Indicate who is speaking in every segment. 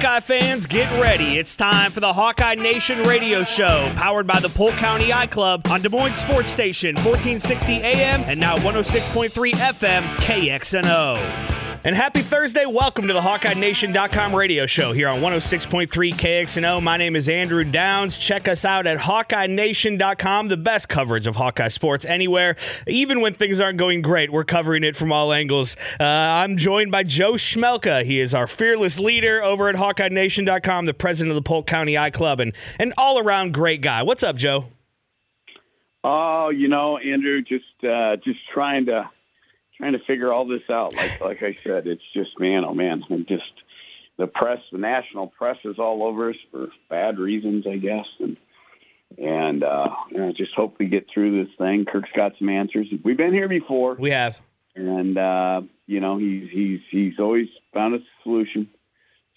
Speaker 1: Hawkeye fans, get ready. It's time for the Hawkeye Nation radio show, powered by the Polk County I-Club on Des Moines Sports Station, 1460 AM and now 106.3 FM KXNO. And happy Thursday. Welcome to the HawkeyeNation.com radio show here on 106.3 KXNO. My name is Andrew Downs. Check us out at HawkeyeNation.com, the best coverage of Hawkeye sports anywhere. Even when things aren't going great, we're covering it from all angles. Uh, I'm joined by Joe Schmelka. He is our fearless leader over at HawkeyeNation.com, the president of the Polk County I-Club, and an all around great guy. What's up, Joe?
Speaker 2: Oh, you know, Andrew, just uh, just trying to trying to figure all this out. Like like I said, it's just man, oh man, I'm just the press, the national press is all over us for bad reasons, I guess, and and uh, you know, just hope we get through this thing. Kirk's got some answers. We've been here before,
Speaker 1: We have.
Speaker 2: and uh, you know, he's he's he's always found a solution.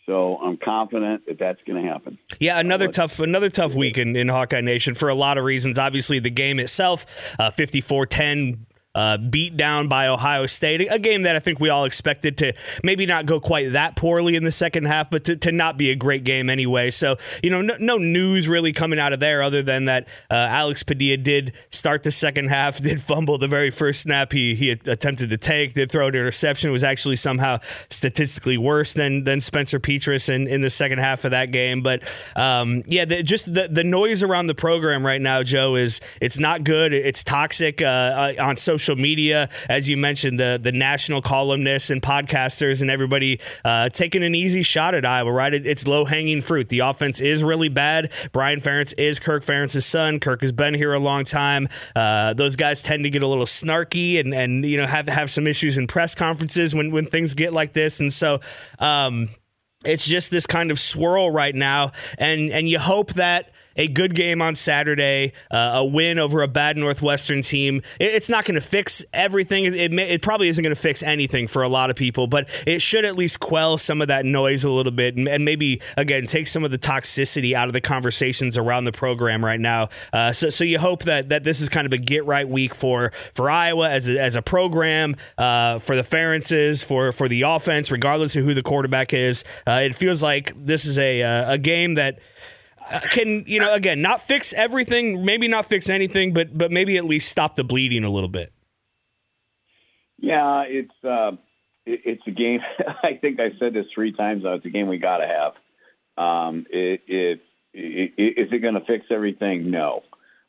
Speaker 2: So I'm confident that that's going to happen.
Speaker 1: Yeah, another
Speaker 2: let's-
Speaker 1: tough another tough week in, in Hawkeye Nation for a lot of reasons. Obviously, the game itself, uh, 54-10 uh, beat down by Ohio State, a game that I think we all expected to maybe not go quite that poorly in the second half, but to, to not be a great game anyway. So, you know, no, no news really coming out of there other than that uh, Alex Padilla did start the second half, did fumble the very first snap he, he attempted to take, did throw an interception, was actually somehow statistically worse than than Spencer Petras in, in the second half of that game. But um, yeah, the, just the, the noise around the program right now, Joe, is it's not good. It's toxic uh, uh, on social media, as you mentioned, the the national columnists and podcasters and everybody uh, taking an easy shot at Iowa. Right, it, it's low hanging fruit. The offense is really bad. Brian Ferentz is Kirk Ferentz's son. Kirk has been here a long time. Uh, those guys tend to get a little snarky and and you know have have some issues in press conferences when when things get like this, and so. Um, it's just this kind of swirl right now, and and you hope that a good game on Saturday, uh, a win over a bad Northwestern team, it- it's not going to fix everything. It, may, it probably isn't going to fix anything for a lot of people, but it should at least quell some of that noise a little bit, and, and maybe again take some of the toxicity out of the conversations around the program right now. Uh, so so you hope that that this is kind of a get right week for for Iowa as a, as a program, uh, for the Ferentzes, for for the offense, regardless of who the quarterback is. Uh, it feels like this is a uh, a game that can you know again not fix everything, maybe not fix anything, but but maybe at least stop the bleeding a little bit.
Speaker 2: Yeah, it's uh, it, it's a game. I think I said this three times. It's a game we got to have. Um, it, it, it, is it going to fix everything? No.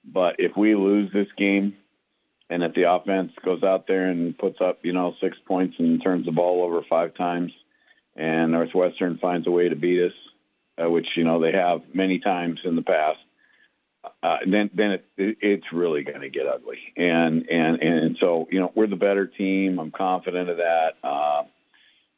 Speaker 2: But if we lose this game, and if the offense goes out there and puts up, you know, six points and turns the ball over five times, and Northwestern finds a way to beat us, uh, which you know they have many times in the past, uh, then then it, it, it's really going to get ugly. And and and so you know we're the better team. I'm confident of that. Uh,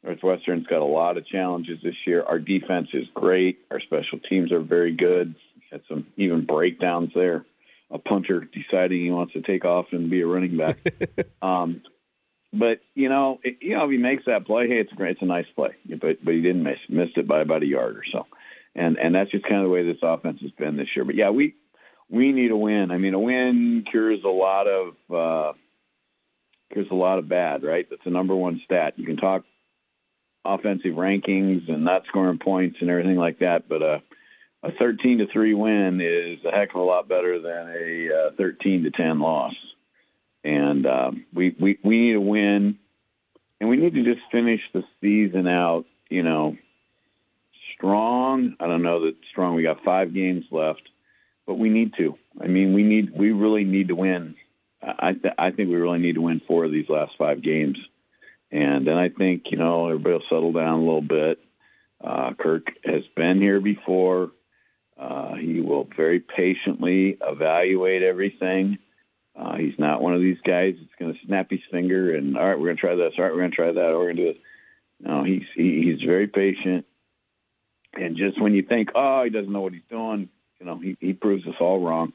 Speaker 2: Northwestern's got a lot of challenges this year. Our defense is great. Our special teams are very good. Had some even breakdowns there. A punter deciding he wants to take off and be a running back. um, but you know, it, you know, if he makes that play, hey, it's great. It's a nice play. But but he didn't miss missed it by about a yard or so. And and that's just kind of the way this offense has been this year. But yeah, we we need a win. I mean, a win cures a lot of uh, cures a lot of bad. Right? That's the number one stat. You can talk offensive rankings and not scoring points and everything like that, but uh, a 13 to three win is a heck of a lot better than a uh, 13 to 10 loss. And um, we, we we need a win, and we need to just finish the season out. You know, strong. I don't know that strong. We got five games left, but we need to. I mean, we need. We really need to win. I th- I think we really need to win four of these last five games, and then I think you know everybody will settle down a little bit. Uh, Kirk has been here before. Uh, he will very patiently evaluate everything. Uh, he's not one of these guys that's going to snap his finger and all right, we're going to try this. All right, we're going to try that. Or we're going to do it. No, he's he, he's very patient. And just when you think, oh, he doesn't know what he's doing, you know, he, he proves us all wrong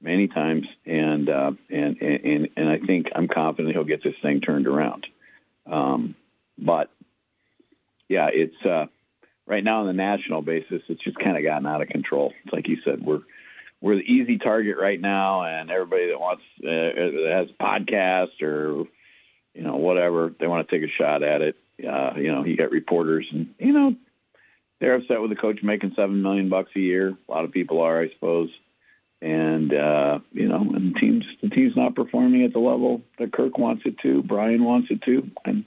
Speaker 2: many times. And, uh, and and and I think I'm confident he'll get this thing turned around. Um, but yeah, it's uh, right now on the national basis, it's just kind of gotten out of control. It's like you said, we're we're the easy target right now, and everybody that wants uh, that has a podcast or you know whatever they want to take a shot at it. Uh, you know, you got reporters, and you know they're upset with the coach making seven million bucks a year. A lot of people are, I suppose. And uh, you know, and the team's the team's not performing at the level that Kirk wants it to, Brian wants it to, and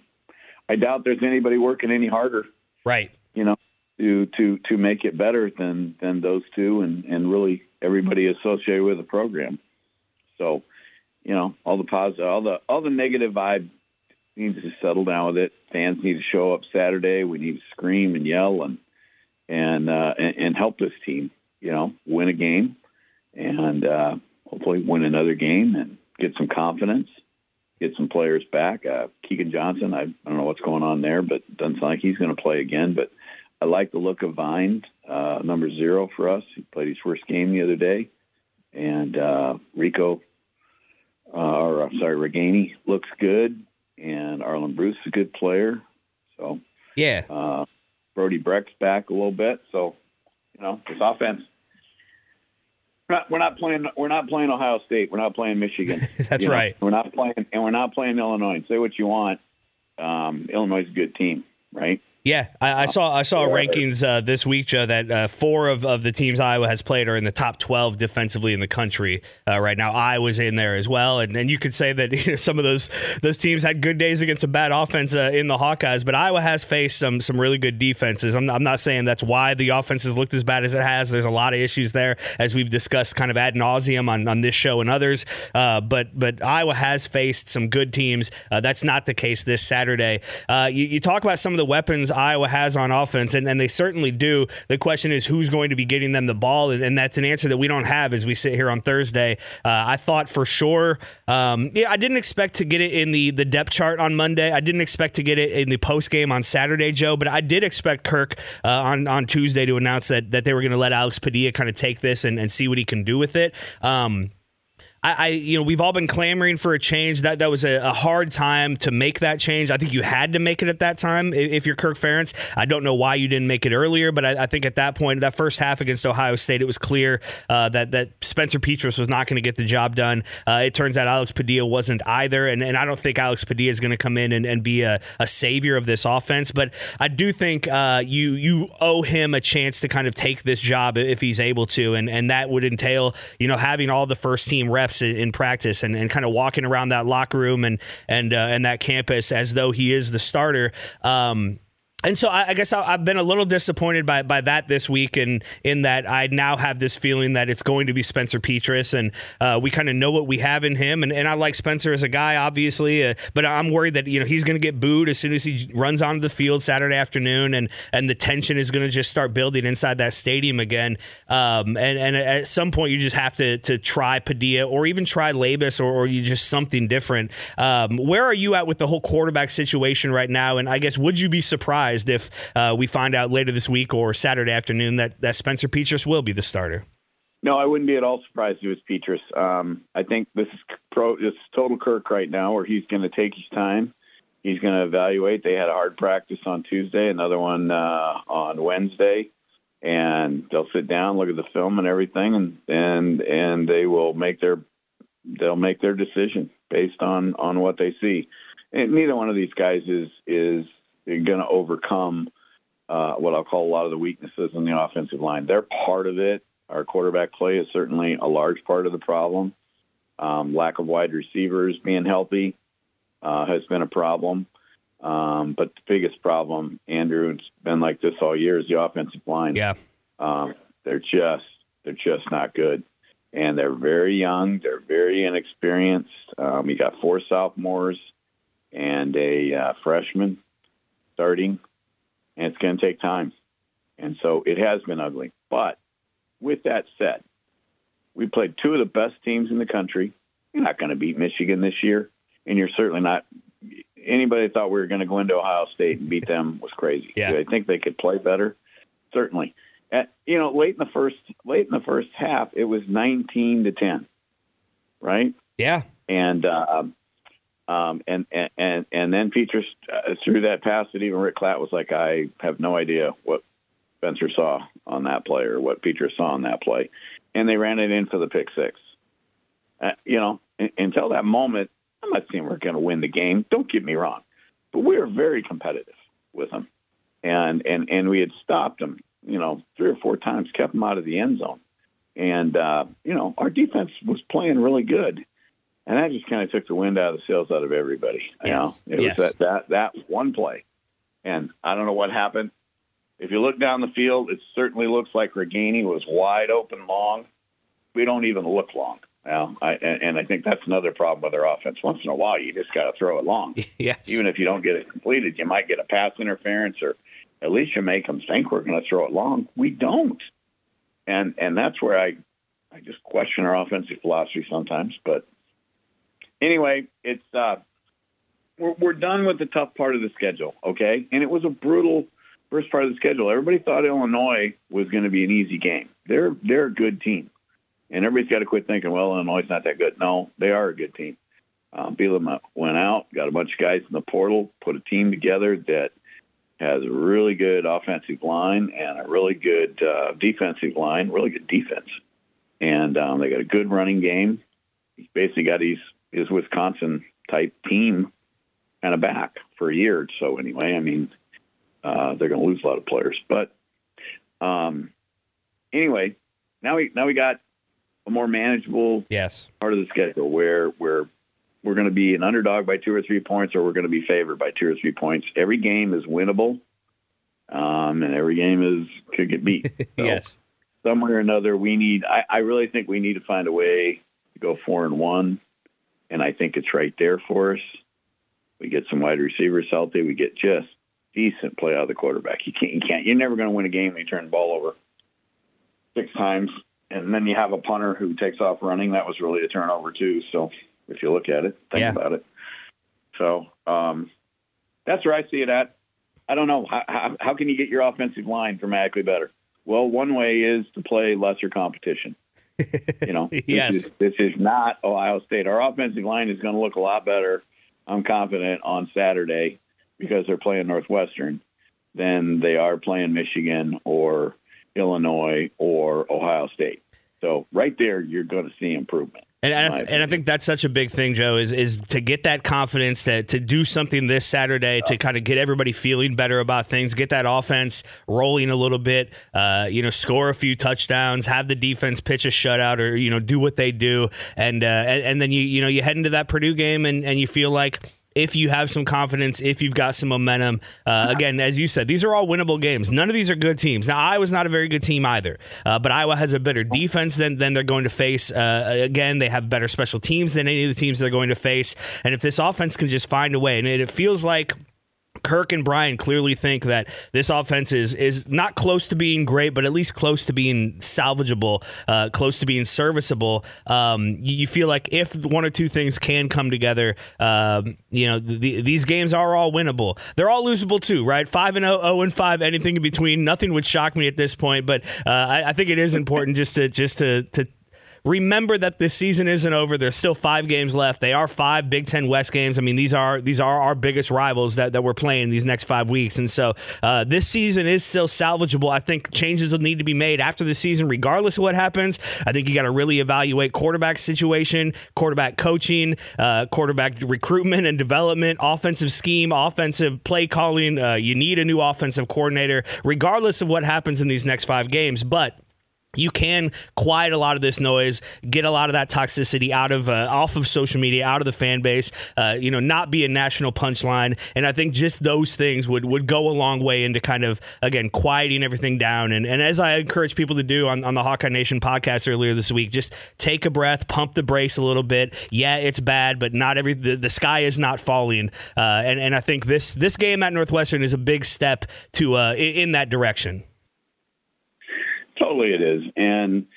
Speaker 2: I doubt there's anybody working any harder.
Speaker 1: Right.
Speaker 2: You know, to to to make it better than than those two, and and really everybody associated with the program. So, you know, all the positive, all the all the negative vibe needs to settle down with it. Fans need to show up Saturday. We need to scream and yell and and uh, and, and help this team. You know, win a game and uh, hopefully win another game and get some confidence. Get some players back. Uh, Keagan Johnson, I, I don't know what's going on there, but doesn't sound like he's going to play again. But I like the look of Vine, uh, number zero for us. He played his first game the other day, and uh, Rico, uh, or uh, sorry, Ragaini looks good, and Arland Bruce is a good player. So
Speaker 1: Yeah.
Speaker 2: Brody Brecht's back a little bit. So you know, this offense. We're not, we're not playing. We're not playing Ohio State. We're not playing Michigan.
Speaker 1: That's
Speaker 2: You know,
Speaker 1: right.
Speaker 2: We're not playing, and we're not playing Illinois. Say what you want. Um, Illinois is a good team, right?
Speaker 1: Yeah, I, I saw I saw rankings uh, this week, Joe, that uh, four of, of the teams Iowa has played are in the top twelve defensively in the country uh, right now. Iowa's in there as well, and, and you could say that you know, some of those those teams had good days against a bad offense uh, in the Hawkeyes, but Iowa has faced some some really good defenses. I'm, I'm not saying that's why the offense has looked as bad as it has. There's a lot of issues there, as we've discussed kind of ad nauseum on, on this show and others. Uh, but but Iowa has faced some good teams. Uh, that's not the case this Saturday. Uh, you, you talk about some of the weapons Iowa has on offense, and, and they certainly do. The question is who's going to be getting them the ball, and, and that's an answer that we don't have as we sit here on Thursday. Uh, I thought for sure, um, yeah, I didn't expect to get it in the the depth chart on Monday. I didn't expect to get it in the post game on Saturday, Joe, but I did expect Kirk uh, on on Tuesday to announce that that they were going to let Alex Padilla kind of take this and, and see what he can do with it. Um, I, I, you know, we've all been clamoring for a change. That that was a, a, hard time to make that change. I think you had to make it at that time if you're Kirk Ferentz. I don't know why you didn't make it earlier, but I, I think at that point, that first half against Ohio State, it was clear uh, that that Spencer Petras was not going to get the job done. Uh, it turns out Alex Padilla wasn't either, and, and I don't think Alex Padilla is going to come in and, and be a, a, savior of this offense. But I do think uh, you you owe him a chance to kind of take this job if he's able to, and and that would entail you know having all the first team reps in, in practice and, and kind of walking around that locker room and and uh, and that campus as though he is the starter. Um, and so I, I guess I, have been a little disappointed by, by that this week, and in, that I now have this feeling that it's going to be Spencer Petras, and uh, we kind of know what we have in him, and, and I like Spencer as a guy, obviously, uh, but I'm worried that you know he's going to get booed as soon as he runs onto the field Saturday afternoon, and and the tension is going to just start building inside that stadium again, um, and and at some point you just have to to try Padilla or even try Labas or, or you just something different. Um, where are you at with the whole quarterback situation right now? And I guess would you be surprised? If uh, we find out later this week or Saturday afternoon that, that Spencer Petras will be the starter.
Speaker 2: No, I wouldn't be at all surprised if it was Petras. Um, I think this is pro, this is total Kirk right now, where he's going to take his time. He's going to evaluate. They had a hard practice on Tuesday, another one uh, on Wednesday, and they'll sit down, look at the film and everything, and and and they will make their they'll make their decision based on on what they see. And neither one of these guys is is going to overcome uh, what I'll call a lot of the weaknesses in the offensive line. They're part of it. Our quarterback play is certainly a large part of the problem. Um, lack of wide receivers being healthy uh, has been a problem. Um, but the biggest problem, Andrew, it's been like this all year, is the offensive line.
Speaker 1: Yeah,
Speaker 2: um, they're just they're just not good, and they're very young. They're very inexperienced. Um, we got four sophomores and a uh, freshman starting, and it's going to take time. And so it has been ugly. But with that said, we played two of the best teams in the country you're not going to beat Michigan this year, and you're certainly not. Anybody that thought we were going to go into Ohio State and beat them was crazy.
Speaker 1: Yeah.
Speaker 2: I think they could play better, certainly. At, you know, late in the first late in the first half, it was 19 to 10, right?
Speaker 1: Yeah.
Speaker 2: And uh, um, and and and then Petras uh, threw that pass that even Rick Klatt was like, I have no idea what Spencer saw on that play or what Petras saw on that play, and they ran it in for the pick six. Uh, you know, un- until that moment, I'm not saying we're going to win the game. Don't get me wrong, but we were very competitive with them, and and and we had stopped them. You know, three or four times, kept them out of the end zone, and uh, you know, our defense was playing really good. And that just kind of took the wind out of the sails out of everybody. You know, it
Speaker 1: Yes.
Speaker 2: was that, that that one play, and I don't know what happened. If you look down the field, it certainly looks like Ragaini was wide open long. We don't even look long. Well, I, and, and I think that's another problem with our offense. Once in a while, you just got to throw it long.
Speaker 1: Yes.
Speaker 2: Even if you don't get it completed, you might get a pass interference, or at least you make them think we're going to throw it long. We don't, and and that's where I I just question our offensive philosophy sometimes. But anyway, it's uh, we're we're done with the tough part of the schedule, okay? And it was a brutal first part of the schedule. Everybody thought Illinois was going to be an easy game. They're they're a good team, and everybody's got to quit thinking, well, Illinois is not that good. No, they are a good team. Um, Bielema went out, got a bunch of guys in the portal, put a team together that has a really good offensive line and a really good uh, defensive line, really good defense, and um, they got a good running game. He's basically got his his Wisconsin type team and a back for a year or so. Anyway, I mean, uh, they're going to lose a lot of players, but um, anyway, now we now we got a more manageable
Speaker 1: Yes.
Speaker 2: part of the schedule where where we're going to be an underdog by two or three points, or we're going to be favored by two or three points. Every game is winnable, um, and every game is could get beat. So
Speaker 1: yes.
Speaker 2: somewhere or another, we need. I, I really think we need to find a way to go four and one, and I think it's right there for us. We get some wide receivers healthy. We get just decent play out of the quarterback. You can't. You can't. You're never going to win a game when you turn the ball over six times, and then you have a punter who takes off running. That was really a turnover too. So if you look at it, think
Speaker 1: Yeah.
Speaker 2: about it. So um, that's where I see it at. I don't know how, how, how can you get your offensive line dramatically better. Well, one way is to play lesser competition. You know,
Speaker 1: Yes.
Speaker 2: this, is, this is not Ohio State. Our offensive line is going to look a lot better. I'm confident on Saturday because they're playing Northwestern than they are playing Michigan or Illinois or Ohio State. So right there, you're going to see improvement.
Speaker 1: And I, and I think that's such a big thing, Joe, is is to get that confidence that to do something this Saturday to kind of get everybody feeling better about things, get that offense rolling a little bit, uh, you know, score a few touchdowns, have the defense pitch a shutout or you know do what they do, and uh, and, and then you you know you head into that Purdue game and and you feel like if you have some confidence, if you've got some momentum. Uh, again, as you said, these are all winnable games. None of these are good teams. Now, Iowa's not a very good team either, uh, but Iowa has a better defense than, than they're going to face. Uh, again, they have better special teams than any of the teams they're going to face. And if this offense can just find a way, and it, it feels like. Kirk and Brian clearly think that this offense is is not close to being great, but at least close to being salvageable, uh, close to being serviceable. Um, you, you feel like if one or two things can come together, um, you know the, these games are all winnable. They're all losable too, right? Five and 0, 0 and five, anything in between. Nothing would shock me at this point, but uh, I, I think it is important just to just to to remember that this season isn't over. There's still five games left. They are five Big Ten West games. I mean, these are these are our biggest rivals that, that we're playing these next five weeks. And so uh, this season is still salvageable. I think changes will need to be made after the season, regardless of what happens. I think you got to really evaluate quarterback situation, quarterback coaching, uh, quarterback recruitment and development, offensive scheme, offensive play calling. Uh, you need a new offensive coordinator, regardless of what happens in these next five games. But you can quiet a lot of this noise, get a lot of that toxicity out of uh, off of social media, out of the fan base. Uh, you know, not be a national punchline, and I think just those things would would go a long way into kind of again quieting everything down. And and as I encourage people to do on, on the Hawkeye Nation podcast earlier this week, just take a breath, pump the brakes a little bit. Yeah, it's bad, but not every the, the sky is not falling. Uh, and and I think this this game at Northwestern is a big step to uh, in, in that direction.
Speaker 2: Totally, it is, and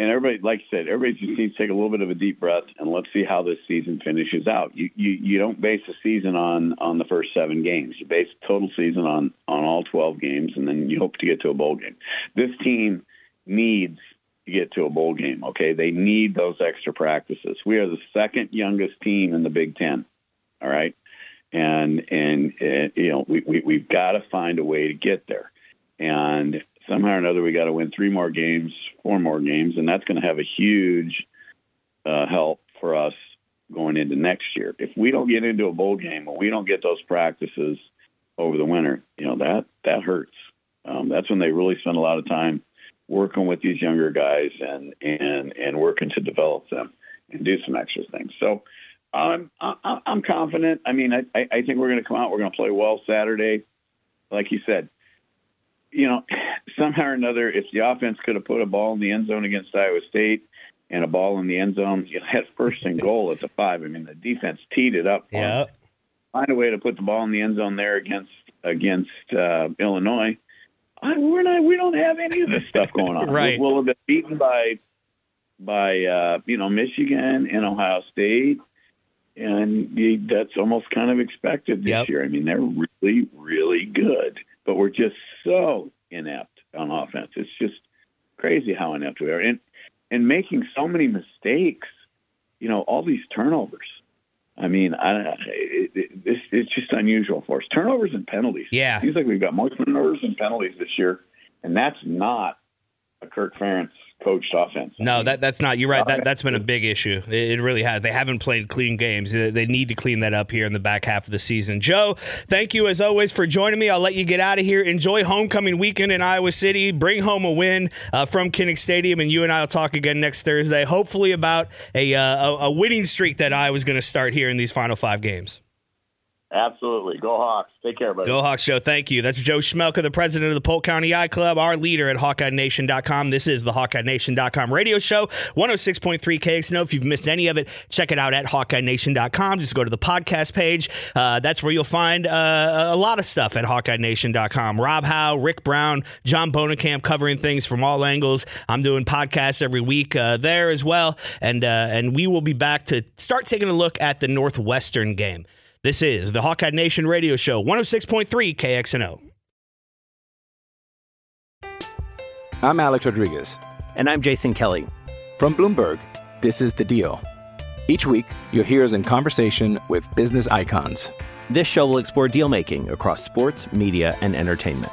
Speaker 2: and everybody, like I said, everybody just needs to take a little bit of a deep breath and let's see how this season finishes out. You you, you don't base a season on on the first seven games. You base total season on on all twelve games, and then you hope to get to a bowl game. This team needs to get to a bowl game. Okay, they need those extra practices. We are the second youngest team in the Big Ten. All right, and and uh, you know we, we we've got to find a way to get there, and somehow or another we got to win three more games, four more games, and that's going to have a huge uh, help for us going into next year. If we don't get into a bowl game, or we don't get those practices over the winter, you know that that hurts. Um, that's when they really spend a lot of time working with these younger guys and and and working to develop them and do some extra things. So. I'm I'm confident. I mean, I I think we're going to come out. We're going to play well Saturday, like you said you know, somehow or another, if the offense could have put a ball in the end zone against Iowa State and a ball in the end zone, you had first and goal at the five. I mean, the defense teed it up.
Speaker 1: Yeah.
Speaker 2: Find a way to put the ball in the end zone there against against uh, Illinois. I, we're not. We don't have any of this stuff going on.
Speaker 1: right.
Speaker 2: We'll have been beaten by by uh, you know Michigan and Ohio State, and you, that's almost kind of expected this
Speaker 1: Yep.
Speaker 2: year. I mean, they're really, really good but we're just so inept on offense. It's just crazy how inept we are, and and making so many mistakes. You know, all these turnovers. I mean, I, it, it, it's, it's just unusual for us. Turnovers and penalties.
Speaker 1: Yeah.
Speaker 2: seems like we've got more turnovers and penalties this year, and that's not a Kirk Ferentz coached offense.
Speaker 1: No, that that's not. You're right. That that's been a big issue. It, it really has. They haven't played clean games. They, they need to clean that up here in the back half of the season. Joe, thank you as always for joining me. I'll let you get out of here. Enjoy homecoming weekend in Iowa City. Bring home a win uh, from Kinnick Stadium, and you and I will talk again next Thursday. Hopefully about a uh, a, a winning streak that I was going to start here in these final five games.
Speaker 2: Absolutely. Go Hawks. Take care, buddy.
Speaker 1: Go Hawks, Joe. Thank you. That's Joe Schmelka, the president of the Polk County I-Club, our leader at HawkeyeNation.com. This is the HawkeyeNation.com radio show, 106.3 KXNO. If you've missed any of it, check it out at HawkeyeNation.com. Just go to the podcast page. Uh, that's where you'll find uh, a lot of stuff at HawkeyeNation.com. Rob Howe, Rick Brown, John Bonenkamp covering things from all angles. I'm doing podcasts every week uh, there as well. And, uh, and we will be back to start taking a look at the Northwestern game. This is the Hawkeye Nation radio show, 106.3 KXNO.
Speaker 3: I'm Alex Rodriguez.
Speaker 4: And I'm Jason Kelly.
Speaker 3: From Bloomberg, this is The Deal. Each week, you'll hear us in conversation with business icons.
Speaker 4: This show will explore deal making across sports, media, and entertainment.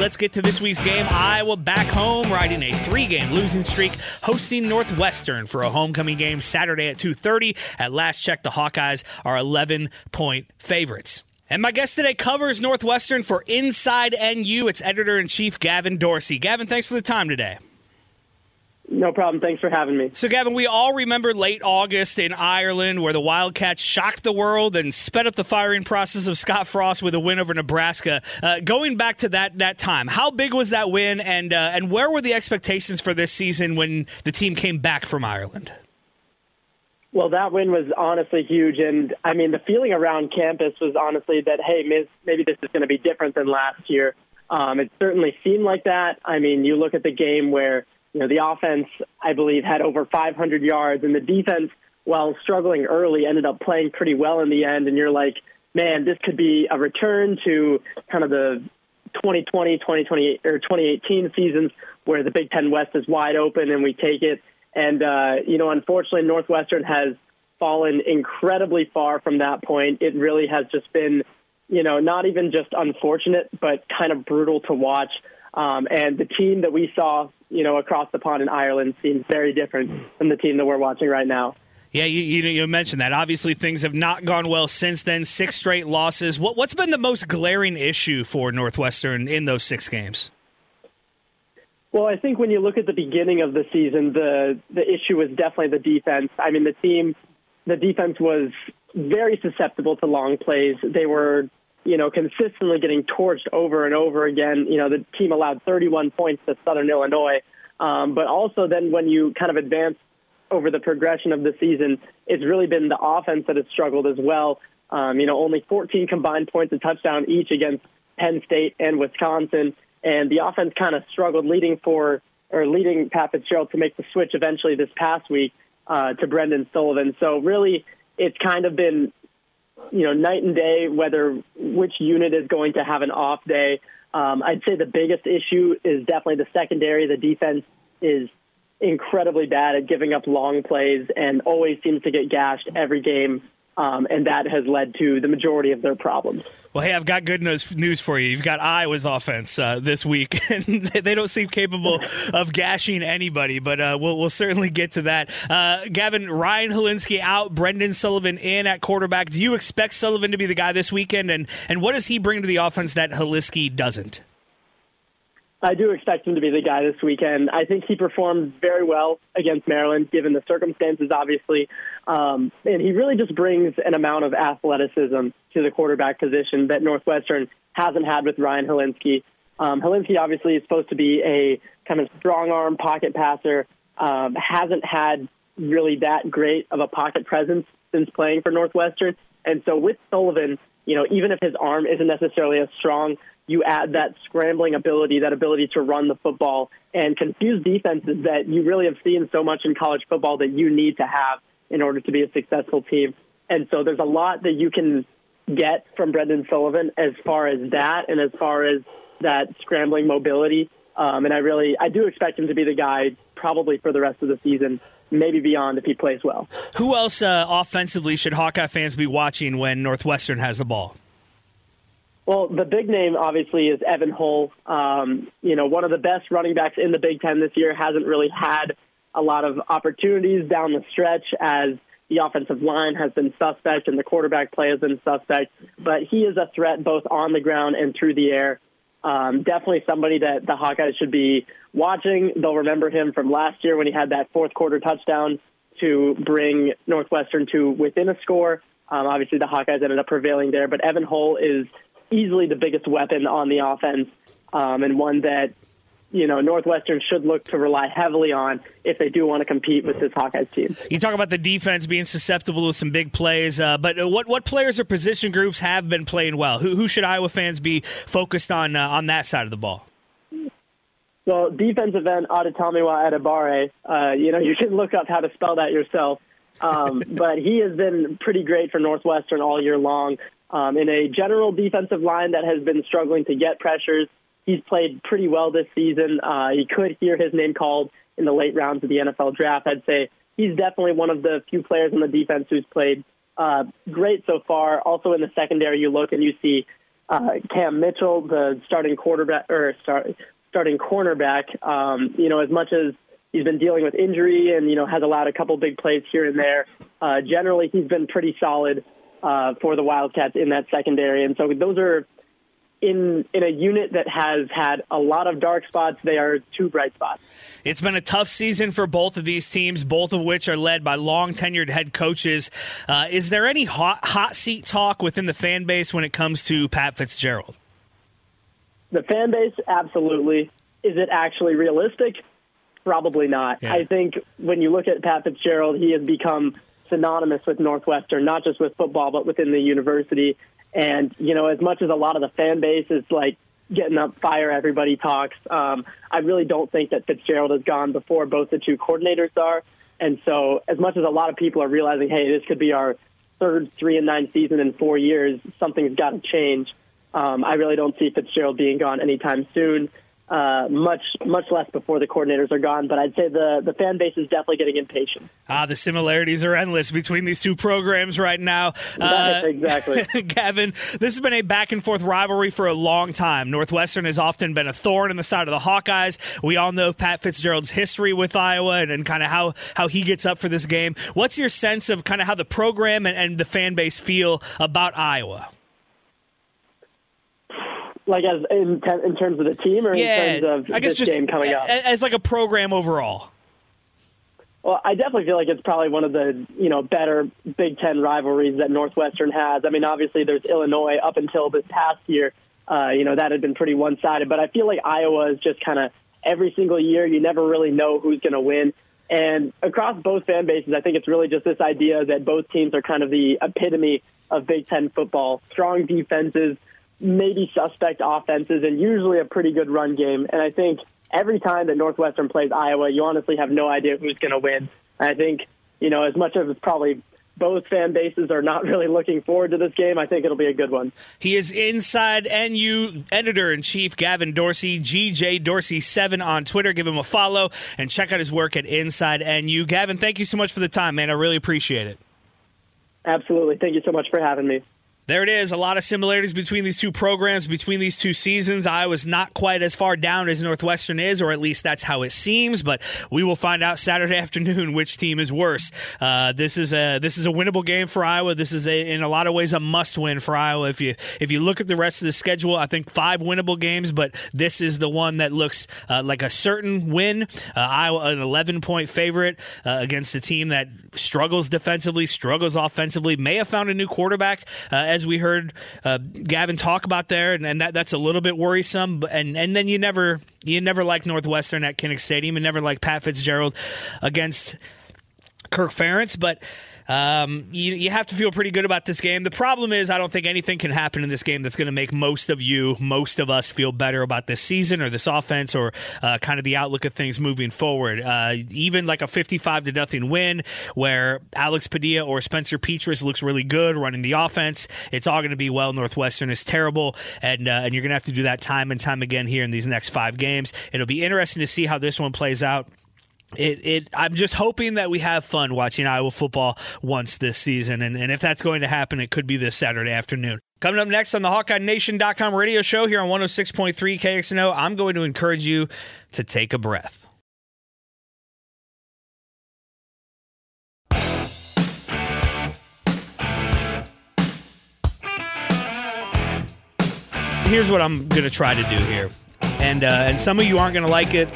Speaker 1: Let's get to this week's game. Iowa back home, riding a three-game losing streak, hosting Northwestern for a homecoming game Saturday at 2:30. At last check, the Hawkeyes are 11-point favorites. And my guest today covers Northwestern for Inside NU. It's editor-in-chief Gavin Dorsey. Gavin, thanks for the time today.
Speaker 5: No problem. Thanks for having me.
Speaker 1: So, Gavin, we all remember late August in Ireland where the Wildcats shocked the world and sped up the firing process of Scott Frost with a win over Nebraska. Uh, going back to that that time, how big was that win, and uh, and where were the expectations for this season when the team came back from Ireland?
Speaker 5: Well, that win was honestly huge, and I mean the feeling around campus was honestly that hey, maybe this is going to be different than last year. Um, it certainly seemed like that. I mean, you look at the game where you know the offense, I believe, had over 500 yards, and the defense, while struggling early, ended up playing pretty well in the end. And you're like, man, this could be a return to kind of the 2020, 2020, or 2018 seasons where the Big Ten West is wide open and we take it. And, uh, you know, unfortunately, Northwestern has fallen incredibly far from that point. It really has just been, you know, not even just unfortunate, but kind of brutal to watch. Um, and the team that we saw, you know, across the pond in Ireland seems very different from the team that we're watching right now.
Speaker 1: Yeah, you, you, you mentioned that. Obviously, things have not gone well since then. Six straight losses. What, what's been the most glaring issue for Northwestern in those six games?
Speaker 5: Well, I think when you look at the beginning of the season, the the issue was definitely the defense. I mean, the team, the defense was very susceptible to long plays. They were, you know, consistently getting torched over and over again. You know, the team allowed 31 points to Southern Illinois. Um, but also then when you kind of advance over the progression of the season, it's really been the offense that has struggled as well. Um, you know, only 14 combined points, a touchdown each against Penn State and Wisconsin, and the offense kind of struggled leading for or leading Pat Fitzgerald to make the switch eventually this past week uh, to Brendan Sullivan. So really, it's kind of been you know night and day whether which unit is going to have an off day. Um, I'd say the biggest issue is definitely the secondary. The defense is incredibly bad at giving up long plays and always seems to get gashed every game. Um, and that has led to the majority of their problems.
Speaker 1: Well, hey, I've got good news, news for you. You've got Iowa's offense uh, this week, and they don't seem capable of gashing anybody, but uh, we'll, we'll certainly get to that. Uh, Gavin, Ryan Hilinski out, Brendan Sullivan in at quarterback. Do you expect Sullivan to be the guy this weekend, and, and what does he bring to the offense that Hilinski doesn't?
Speaker 5: I do expect him to be the guy this weekend. I think he performed very well against Maryland, given the circumstances, obviously. Um, and he really just brings an amount of athleticism to the quarterback position that Northwestern hasn't had with Ryan Hilinski. Um, Hilinski obviously is supposed to be a kind of strong arm pocket passer, um, hasn't had really that great of a pocket presence since playing for Northwestern. And so with Sullivan, you know, even if his arm isn't necessarily as strong, you add that scrambling ability, that ability to run the football and confuse defenses that you really have seen so much in college football that you need to have in order to be a successful team. And so there's a lot that you can get from Brendan Sullivan as far as that and as far as that scrambling mobility. Um, and I really, I do expect him to be the guy probably for the rest of the season, maybe beyond if he plays well.
Speaker 1: Who else uh, offensively should Hawkeye fans be watching when Northwestern has the ball?
Speaker 5: Well, the big name obviously is Evan Hull. Um, you know, one of the best running backs in the Big Ten this year hasn't really had a lot of opportunities down the stretch as the offensive line has been suspect and the quarterback play has been suspect. But he is a threat both on the ground and through the air. Um, definitely somebody that the Hawkeyes should be watching. They'll remember him from last year when he had that fourth quarter touchdown to bring Northwestern to within a score. Um, obviously, the Hawkeyes ended up prevailing there, but Evan Hull is easily the biggest weapon on the offense um, and one that you know Northwestern should look to rely heavily on if they do want to compete with this Hawkeyes team.
Speaker 1: You talk about the defense being susceptible to some big plays, uh, but what what players or position groups have been playing well? Who, who should Iowa fans be focused on uh, on that side of the ball?
Speaker 5: Well, defensive end Adetomiwa Adebawore, uh, you know you can look up how to spell that yourself. Um, but he has been pretty great for Northwestern all year long um, in a general defensive line that has been struggling to get pressures. He's played pretty well this season. Uh, you could hear his name called in the late rounds of the NFL draft. I'd say he's definitely one of the few players on the defense who's played uh, great so far. Also in the secondary, you look and you see uh, Cam Mitchell, the starting quarterback or start, starting cornerback. Um, you know, as much as he's been dealing with injury and you know has allowed a couple big plays here and there, uh, generally he's been pretty solid uh, for the Wildcats in that secondary. And so those are in in a unit that has had a lot of dark spots. They are two bright spots.
Speaker 1: It's been a tough season for both of these teams, both of which are led by long tenured head coaches. Uh, is there any hot hot seat talk within the fan base when it comes to Pat Fitzgerald?
Speaker 5: The fan base, absolutely. Is it actually realistic? Probably not. Yeah. I think when you look at Pat Fitzgerald, he has become synonymous with Northwestern, not just with football, but within the university. And, you know, as much as a lot of the fan base is like getting up fire, everybody talks, um, I really don't think that Fitzgerald has gone before both the two coordinators are. And so, as much as a lot of people are realizing, hey, this could be our third three and nine season in four years, something's got to change. Um, I really don't see Fitzgerald being gone anytime soon uh, much much less before the coordinators are gone. But I'd say the the fan base is definitely getting impatient.
Speaker 1: Ah, the similarities are endless between these two programs right now.
Speaker 5: Uh, exactly,
Speaker 1: Gavin. This has been a back and forth rivalry for a long time. Northwestern has often been a thorn in the side of the Hawkeyes. We all know Pat Fitzgerald's history with Iowa and, and kind of how how he gets up for this game. What's your sense of kind of how the program and, and the fan base feel about Iowa?
Speaker 5: Like as in, in terms of the team, or
Speaker 1: yeah,
Speaker 5: in terms of
Speaker 1: I guess
Speaker 5: this
Speaker 1: just
Speaker 5: game coming up,
Speaker 1: as like a program overall.
Speaker 5: Well, I definitely feel like it's probably one of the you know better Big Ten rivalries that Northwestern has. I mean, obviously there's Illinois up until this past year. Uh, you know that had been pretty one-sided, but I feel like Iowa is just kind of every single year. You never really know who's going to win. And across both fan bases, I think it's really just this idea that both teams are kind of the epitome of Big Ten football. Strong defenses, maybe suspect offenses, and usually a pretty good run game. And I think every time that Northwestern plays Iowa, you honestly have no idea who's going to win. I think, you know, as much as it's probably both fan bases are not really looking forward to this game. I think it'll be a good one.
Speaker 1: He is inside NU editor in chief Gavin Dorsey, GJ Dorsey7 on Twitter. Give him a follow and check out his work at Inside NU. Gavin, thank you so much for the time, man. I really appreciate it.
Speaker 5: Absolutely. Thank you so much for having me.
Speaker 1: There it is. A lot of similarities between these two programs, between these two seasons. Iowa's not quite as far down as Northwestern is, or at least that's how it seems. But we will find out Saturday afternoon which team is worse. Uh, this is a this is a winnable game for Iowa. This is a, in a lot of ways a must win for Iowa. If you if you look at the rest of the schedule, I think five winnable games, but this is the one that looks uh, like a certain win. Uh, Iowa an 11 point favorite uh, against a team that struggles defensively, struggles offensively. May have found a new quarterback as as we heard uh, Gavin talk about there, and, and, that that's a little bit worrisome. And and then you never you never like Northwestern at Kinnick Stadium, and never like Pat Fitzgerald against Kirk Ferentz, but um, you, you have to feel pretty good about this game. The problem is, I don't think anything can happen in this game that's going to make most of you, most of us, feel better about this season or this offense or uh, kind of the outlook of things moving forward. Uh, even like a 55 to nothing win where Alex Padilla or Spencer Petras looks really good running the offense, it's all going to be well. Northwestern is terrible, and uh, and you're going to have to do that time and time again here in these next five games. It'll be interesting to see how this one plays out it, it I'm just hoping that we have fun watching Iowa football once this season. And, and if that's going to happen, it could be this Saturday afternoon. Coming up next on the HawkeyeNation.com radio show here on 106.3 KXNO, I'm going to encourage you to take a breath. Here's what I'm going to try to do here. And, uh, and some of you aren't going to like it.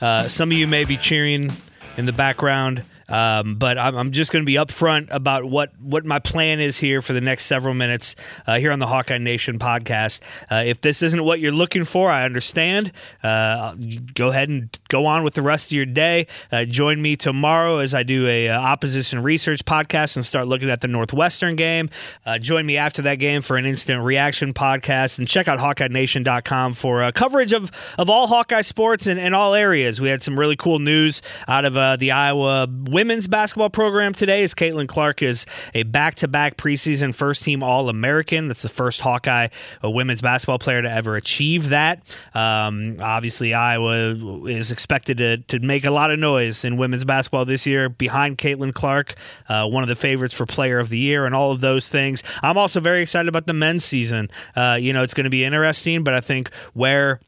Speaker 1: Uh, some of you may be cheering in the background. Um, but I'm, I'm just going to be upfront about what, what my plan is here for the next several minutes uh, here on the Hawkeye Nation podcast. Uh, if this isn't what you're looking for, I understand. Uh, go ahead and go on with the rest of your day. Uh, join me tomorrow as I do a uh, opposition research podcast and start looking at the Northwestern game. Uh, join me after that game for an instant reaction podcast and check out HawkeyeNation.com for coverage of, of all Hawkeye sports in all areas. We had some really cool news out of the Iowa women's basketball program today is Caitlin Clark is a back-to-back preseason first-team All-American. That's the first Hawkeye women's basketball player to ever achieve that. Um, obviously, Iowa is expected to, to make a lot of noise in women's basketball this year behind Caitlin Clark, uh, one of the favorites for Player of the Year, and all of those things. I'm also very excited about the men's season. Uh, you know, it's going to be interesting, but I think where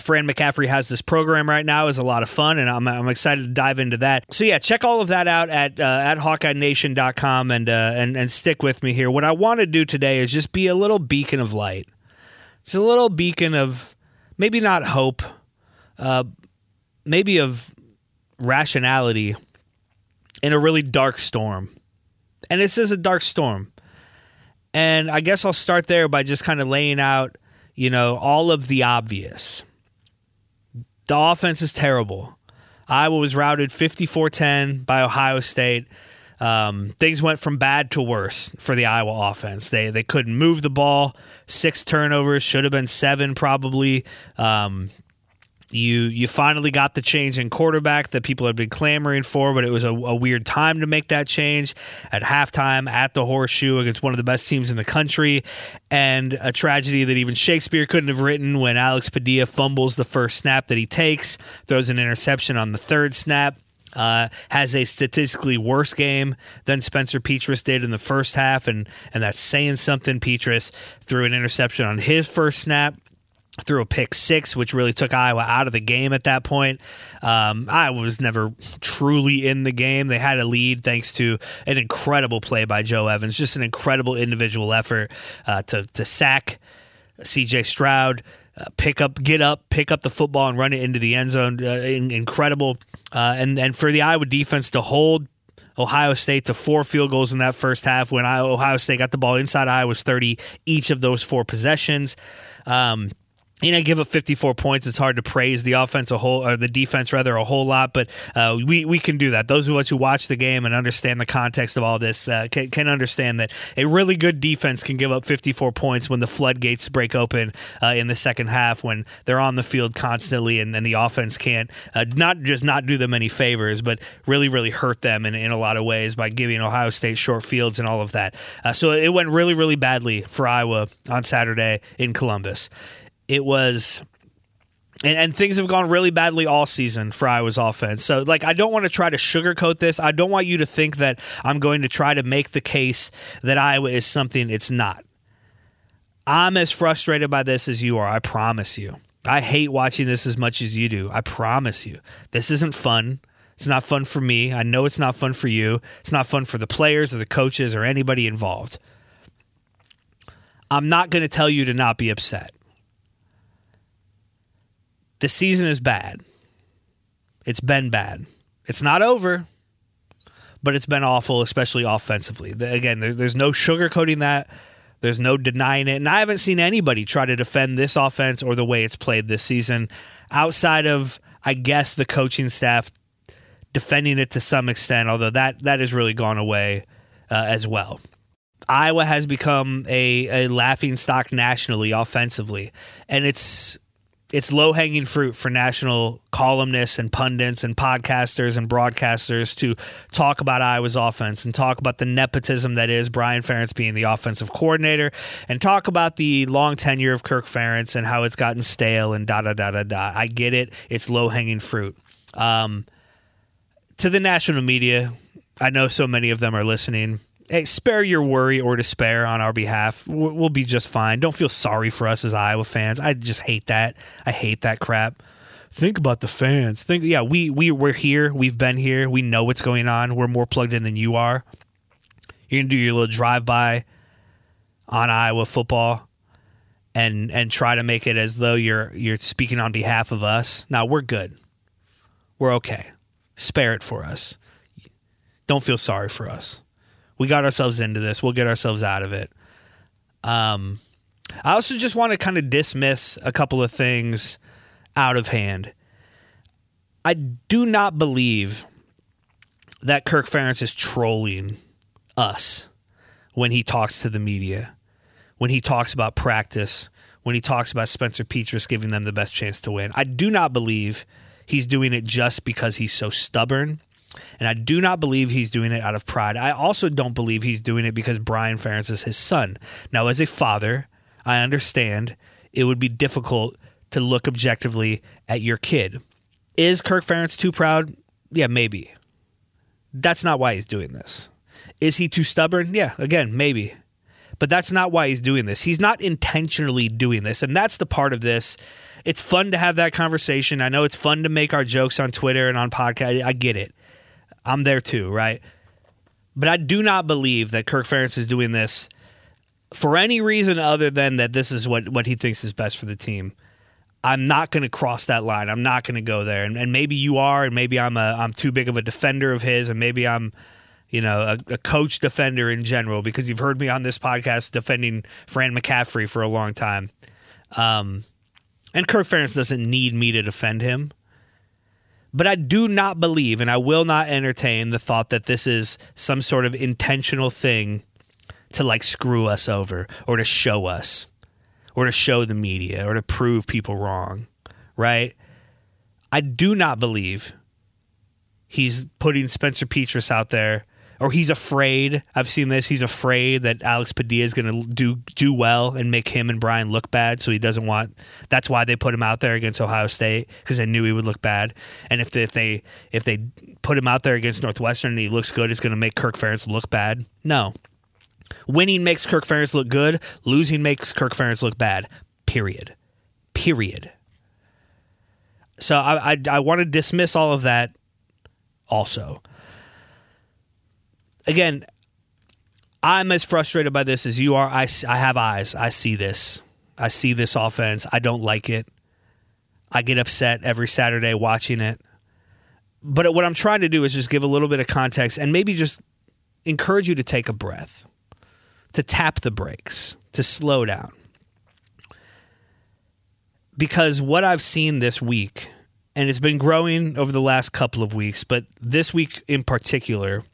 Speaker 1: Fran McCaffery has this program right now is a lot of fun, and I'm, I'm excited to dive into that. So yeah, check all of that out at uh, at HawkeyeNation.com and uh, and and stick with me here. What I want to do today is just be a little beacon of light. It's a little beacon of maybe not hope, uh, maybe of rationality in a really dark storm. And this is a dark storm. And I guess I'll start there by just kind of laying out, you know, all of the obvious the offense is terrible. Iowa was routed 54 10 by Ohio State. Um, things went from bad to worse for the Iowa offense. They they couldn't move the ball. Six turnovers should have been seven probably. Um, you you finally got the change in quarterback that people had been clamoring for, but it was a, a, weird time to make that change at halftime at the Horseshoe against one of the best teams in the country, and a tragedy that even Shakespeare couldn't have written when Alex Padilla fumbles the first snap that he takes, throws an interception on the third snap. Uh, has a statistically worse game than Spencer Petras did in the first half, and and that's saying something. Petras threw an interception on his first snap threw a pick six, which really took Iowa out of the game at that point. Um, was never truly in the game. They had a lead thanks to an incredible play by Joe Evans, just an incredible individual effort uh, to to sack C.J. Stroud. uh, pick up, get up, pick up the football and run it into the end zone. Uh, in, incredible. Uh, and and for the Iowa defense to hold Ohio State to four field goals in that first half when Ohio State got the ball inside Iowa's 30 each of those four possessions. Um, you know, give up 54 points. It's hard to praise the offense a whole, or the defense rather, a whole lot. But uh, we we can do that. Those of us who watch the game and understand the context of all this uh, can, can, understand that a really good defense can give up 54 points when the floodgates break open uh, in the second half, when they're on the field constantly, and, and the offense can't uh, not just not do them any favors, but really really hurt them in, in a lot of ways by giving Ohio State short fields and all of that. Uh, so it went really really badly for Iowa on Saturday in Columbus it was and, and, things have gone really badly all season for Iowa's offense. So, like, I don't want to try to sugarcoat this. I don't want you to think that I'm going to try to make the case that Iowa is something it's not. I'm as frustrated by this as you are. I promise you. I hate watching this as much as you do. I promise you. This isn't fun. It's not fun for me. I know it's not fun for you. It's not fun for the players or the coaches or anybody involved. I'm not going to tell you to not be upset the season is bad. It's been bad. It's not over, but it's been awful, especially offensively. Again, there's no sugarcoating that. There's no denying it. And I haven't seen anybody try to defend this offense or the way it's played this season outside of, I guess, the coaching staff defending it to some extent, although that, that has really gone away uh, as well. Iowa has become a, a laughing stock nationally offensively. And it's it's low hanging fruit for national columnists and pundits and podcasters and broadcasters to talk about Iowa's offense and talk about the nepotism that is Brian Ferentz being the offensive coordinator and talk about the long tenure of Kirk Ferentz and how it's gotten stale and da da da da da. I get it. It's low hanging fruit. Um, to the national media, I know so many of them are listening hey, spare your worry or despair on our behalf. We'll be just fine. Don't feel sorry for us as Iowa fans. I just hate that. I hate that crap. Think about the fans. Think, yeah, we we we're here. We've been here. We know what's going on. We're more plugged in than you are. You're gonna do your little drive by on Iowa football and and try to make it as though you're you're speaking on behalf of us. Now we're good. We're okay. Spare it for us. Don't feel sorry for us we got ourselves into this. We'll get ourselves out of it. Um, I also just want to kind of dismiss a couple of things out of hand. I do not believe that Kirk Ferentz is trolling us when he talks to the media, when he talks about practice, when he talks about Spencer Petras giving them the best chance to win. I do not believe he's doing it just because he's so stubborn and I do not believe he's doing it out of pride. I also don't believe he's doing it because Brian Ferentz is his son. Now, as a father, I understand it would be difficult to look objectively at your kid. Is Kirk Ferentz too proud? Yeah, maybe. That's not why he's doing this. Is he too stubborn? Yeah, again, maybe. But that's not why he's doing this. He's not intentionally doing this. And that's the part of this. It's fun to have that conversation. I know it's fun to make our jokes on Twitter and on podcast. I get it. I'm there too, right? But I do not believe that Kirk Ferentz is doing this for any reason other than that this is what, what he thinks is best for the team. I'm not going to cross that line. I'm not going to go there. And, and, maybe you are, and maybe I'm a I'm too big of a defender of his, and maybe I'm, you know, a, a coach defender in general because you've heard me on this podcast defending Fran McCaffery for a long time. Um, and Kirk Ferentz doesn't need me to defend him. But I do not believe, and I will not entertain the thought that this is some sort of intentional thing to like screw us over or to show us or to show the media or to prove people wrong, right? I do not believe he's putting Spencer Petras out there or he's afraid. I've seen this. He's afraid that Alex Padilla is going to do do well and make him and Brian look bad. So he doesn't want. That's why they put him out there against Ohio State because they knew he would look bad. And if they, if they if they put him out there against Northwestern and he looks good, it's going to make Kirk Ferentz look bad. No. Winning makes Kirk Ferentz look good. Losing makes Kirk Ferentz look bad. Period. Period. So I, I, I want to dismiss all of that. Also, again, I'm as frustrated by this as you are. I, I have eyes. I see this. I see this offense. I don't like it. I get upset every Saturday watching it. But what I'm trying to do is just give a little bit of context and maybe just encourage you to take a breath, to tap the brakes, to slow down. Because what I've seen this week, and it's been growing over the last couple of weeks, but this week in particular,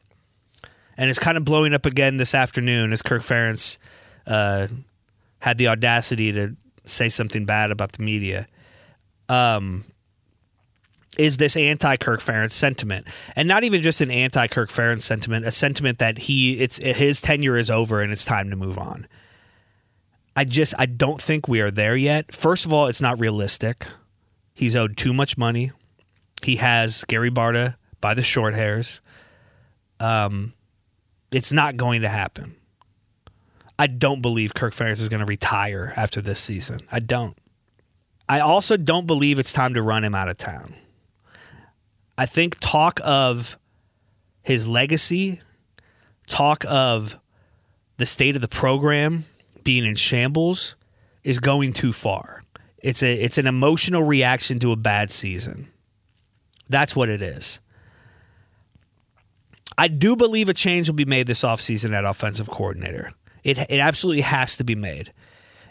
Speaker 1: and it's kind of blowing up again this afternoon as Kirk Ferentz uh, had the audacity to say something bad about the media. Um, is this anti Kirk Ferentz sentiment, and not even just an anti Kirk Ferentz sentiment, a sentiment that he it's his tenure is over and it's time to move on. I just I don't think we are there yet. First of all, it's not realistic. He's owed too much money. He has Gary Barta by the short hairs. Um, it's not going to happen. I don't believe Kirk Ferentz is going to retire after this season. I don't. I also don't believe it's time to run him out of town. I think talk of his legacy, talk of the state of the program being in shambles is going too far. It's a it's an emotional reaction to a bad season. That's what it is. I do believe a change will be made this offseason at offensive coordinator. It it absolutely has to be made.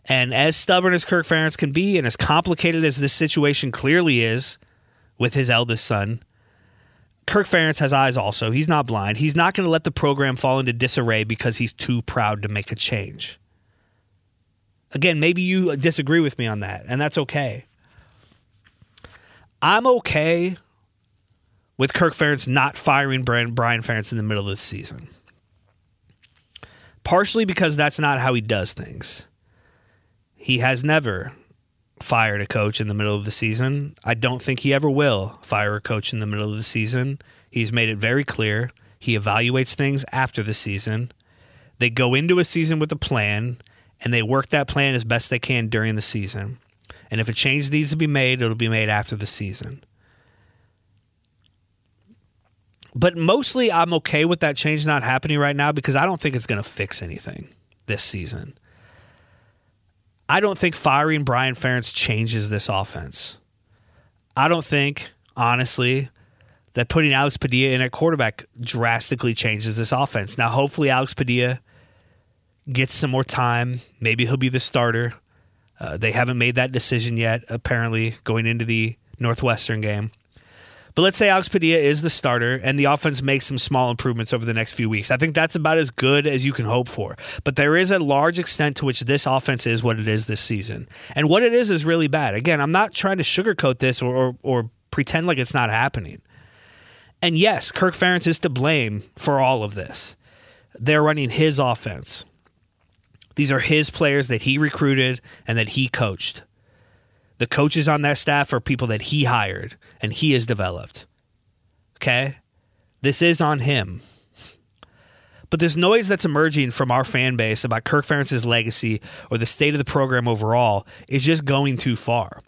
Speaker 1: And as stubborn as Kirk Ferentz can be, and as complicated as this situation clearly is with his eldest son, Kirk Ferentz has eyes also. He's not blind. He's not going to let the program fall into disarray because he's too proud to make a change. Again, maybe you disagree with me on that, and that's okay. I'm okay with Kirk Ferentz not firing Brian, Ferentz in the middle of the season. Partially because that's not how he does things. He has never fired a coach in the middle of the season. I don't think he ever will fire a coach in the middle of the season. He's made it very clear. He evaluates things after the season. They go into a season with a plan and they work that plan as best they can during the season. And if a change needs to be made, it'll be made after the season. But mostly, I'm okay with that change not happening right now because I don't think it's going to fix anything this season. I don't think firing Brian Ferentz changes this offense. I don't think, honestly, that putting Alex Padilla in at quarterback drastically changes this offense. Now, hopefully, Alex Padilla gets some more time. Maybe he'll be the starter. Uh, they haven't made that decision yet, apparently, going into the Northwestern game. But let's say Alex Padilla is the starter and the offense makes some small improvements over the next few weeks. I think that's about as good as you can hope for. But there is a large extent to which this offense is what it is this season. And what it is is really bad. Again, I'm not trying to sugarcoat this or, or, or pretend like it's not happening. And yes, Kirk Ferentz is to blame for all of this. They're running his offense. These are his players that he recruited and that he coached. The coaches on that staff are people that he hired and he has developed. Okay? This is on him. But this noise that's emerging from our fan base about Kirk Ferentz's legacy or the state of the program overall is just going too far.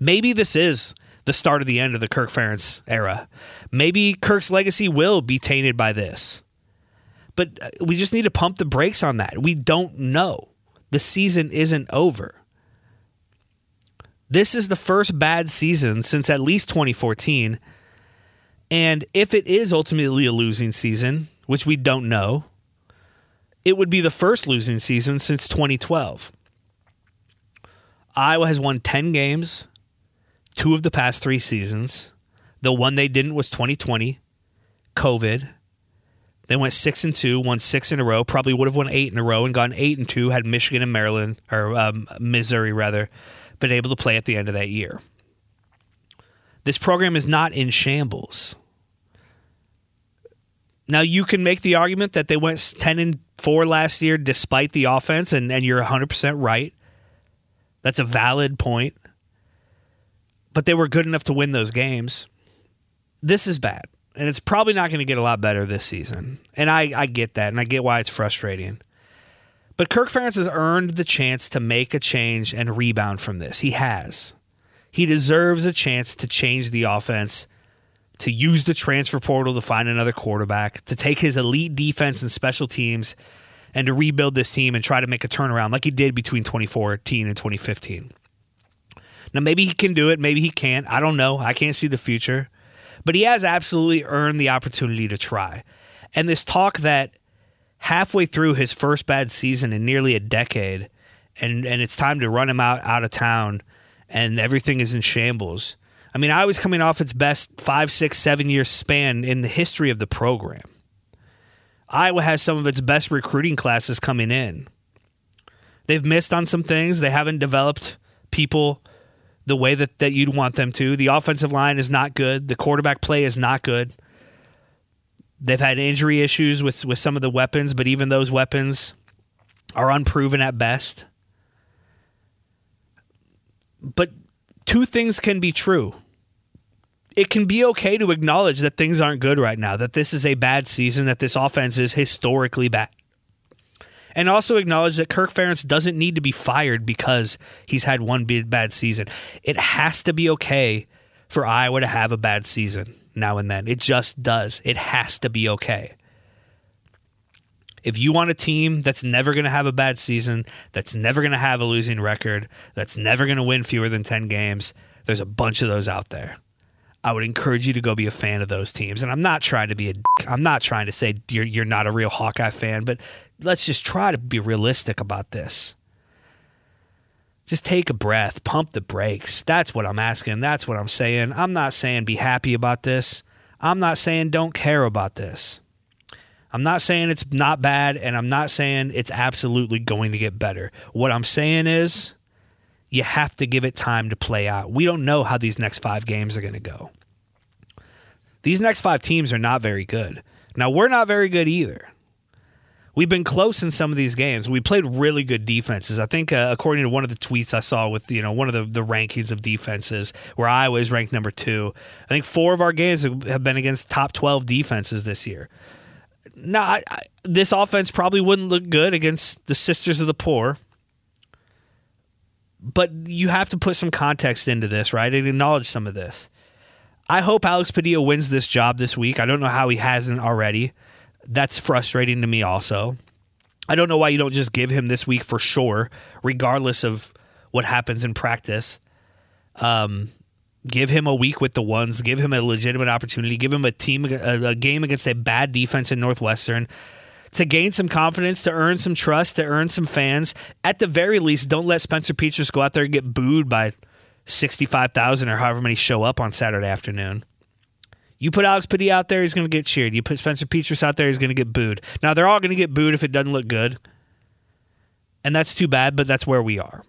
Speaker 1: Maybe this is the start of the end of the Kirk Ferentz era. Maybe Kirk's legacy will be tainted by this. But uh, we just need to pump the brakes on that. We don't know. The season isn't over. This is the first bad season since at least 2014. And if it is ultimately a losing season, which we don't know, it would be the first losing season since 2012. Iowa has won 10 games, two of the past three seasons. The one they didn't was 2020, COVID. They went six and two, won six in a row. Probably would have won eight in a row and gone eight and two. Had Michigan and Maryland or um, Missouri rather been able to play at the end of that year. This program is not in shambles. Now you can make the argument that they went ten and four last year despite the offense, and, and you're 100 percent right. That's a valid point. But they were good enough to win those games. This is bad and it's probably not going to get a lot better this season. And I, I get that, and I get why it's frustrating. But Kirk Ferentz has earned the chance to make a change and rebound from this. He has. He deserves a chance to change the offense, to use the transfer portal to find another quarterback, to take his elite defense and special teams and to rebuild this team and try to make a turnaround like he did between 2014 and 2015. Now, maybe he can do it, maybe he can't. I don't know. I can't see the future. But he has absolutely earned the opportunity to try. And this talk that halfway through his first bad season in nearly a decade, and, and it's time to run him out, out of town, and everything is in shambles. I mean, Iowa's coming off its best five, six, seven year span in the history of the program. Iowa has some of its best recruiting classes coming in. They've missed on some things. They haven't developed people the way that, that you'd want them to. The offensive line is not good. The quarterback play is not good. They've had injury issues with, with some of the weapons, but even those weapons are unproven at best. But two things can be true. It can be okay to acknowledge that things aren't good right now, that this is a bad season, that this offense is historically bad. And also acknowledge that Kirk Ferentz doesn't need to be fired because he's had one bad season. It has to be okay for Iowa to have a bad season now and then. It just does. It has to be okay. If you want a team that's never going to have a bad season, that's never going to have a losing record, that's never going to win fewer than 10 games, there's a bunch of those out there. I would encourage you to go be a fan of those teams. And I'm not trying to be a I'm not trying to say you're you're not a real Hawkeye fan, but let's just try to be realistic about this. Just take a breath, pump the brakes. That's what I'm asking. That's what I'm saying. I'm not saying be happy about this. I'm not saying don't care about this. I'm not saying it's not bad, and I'm not saying it's absolutely going to get better. What I'm saying is you have to give it time to play out. We don't know how these next five games are going to go. These next five teams are not very good. Now, we're not very good either. We've been close in some of these games. We played really good defenses. I think, uh, according to one of the tweets I saw with you know one of the, the rankings of defenses, where Iowa is ranked number two. I think four of our games have been against top twelve defenses this year. Now, I, I, this offense probably wouldn't look good against the Sisters of the Poor, but you have to put some context into this, right, and acknowledge some of this. I hope Alex Padilla wins this job this week. I don't know how he hasn't already. That's frustrating to me also. I don't know why you don't just give him this week for sure, regardless of what happens in practice. Um, give him a week with the ones, give him a legitimate opportunity, give him a team a, a game against a bad defense in Northwestern to gain some confidence, to earn some trust, to earn some fans. At the very least, don't let Spencer Petras go out there and get booed by 65,000 or however many show up on Saturday afternoon. You put Alex Padilla out there, he's going to get cheered. You put Spencer Petras out there, he's going to get booed. Now, they're all going to get booed if it doesn't look good. And that's too bad, but that's where we are.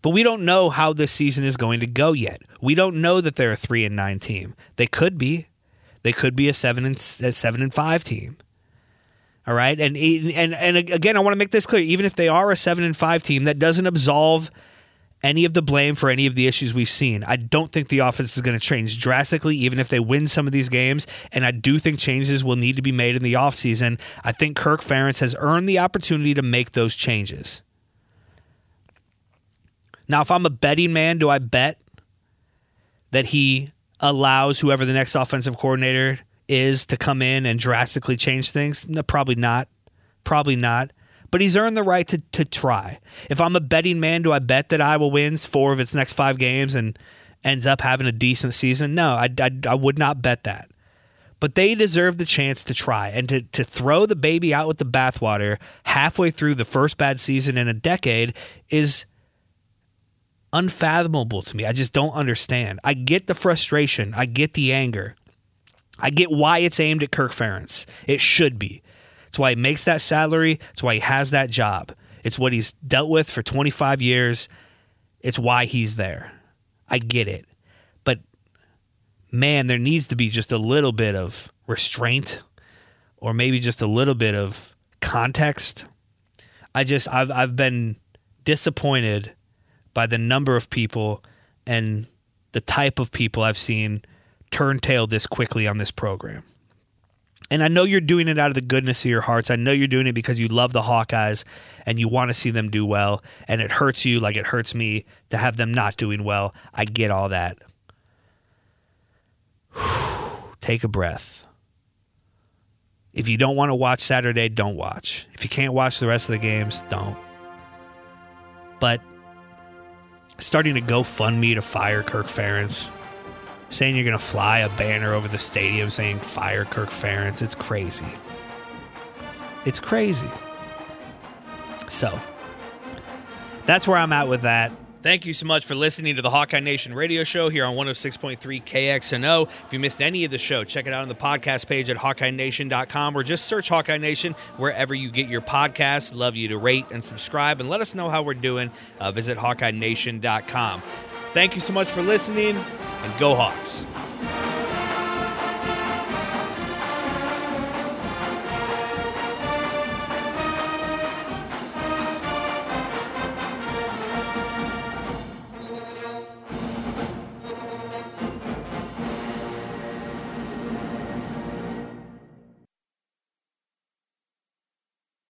Speaker 1: But we don't know how this season is going to go yet. We don't know that they're a 3 and 9 team. They could be. They could be a 7 and a 7 and 5 team. All right? And and and again, I want to make this clear, even if they are a 7 and 5 team, that doesn't absolve any of the blame for any of the issues we've seen. I don't think the offense is going to change drastically, even if they win some of these games. And I do think changes will need to be made in the offseason. I think Kirk Ferentz has earned the opportunity to make those changes. Now, if I'm a betting man, do I bet that he allows whoever the next offensive coordinator is to come in and drastically change things? No, probably not. Probably not but he's earned the right to, to try. If I'm a betting man, do I bet that Iowa wins four of its next five games and ends up having a decent season? No, I, I, I would not bet that. But they deserve the chance to try and to, to throw the baby out with the bathwater halfway through the first bad season in a decade is unfathomable to me. I just don't understand. I get the frustration, I get the anger. I get why it's aimed at Kirk Ferentz. It should be. It's why he makes that salary. It's why he has that job. It's what he's dealt with for 25 years. It's why he's there. I get it. But man, there needs to be just a little bit of restraint or maybe just a little bit of context. I just I've I've been disappointed by the number of people and the type of people I've seen turn tail this quickly on this program. And I know you're doing it out of the goodness of your hearts. I know you're doing it because you love the Hawkeyes and you want to see them do well. And it hurts you like it hurts me to have them not doing well. I get all that. Take a breath. If you don't want to watch Saturday, don't watch. If you can't watch the rest of the games, don't. But starting to GoFundMe to fire Kirk Ferentz, saying you're going to fly a banner over the stadium saying fire Kirk Ferentz, it's crazy. It's crazy. So, that's where I'm at with that. Thank you so much for listening to the Hawkeye Nation radio show here on 106.3 KXNO. If you missed any of the show, check it out on the podcast page at HawkeyeNation.com or just search Hawkeye Nation wherever you get your podcasts. Love you to rate and subscribe and let us know how we're doing. Uh, visit HawkeyeNation.com. Thank you so much for listening, and go Hawks.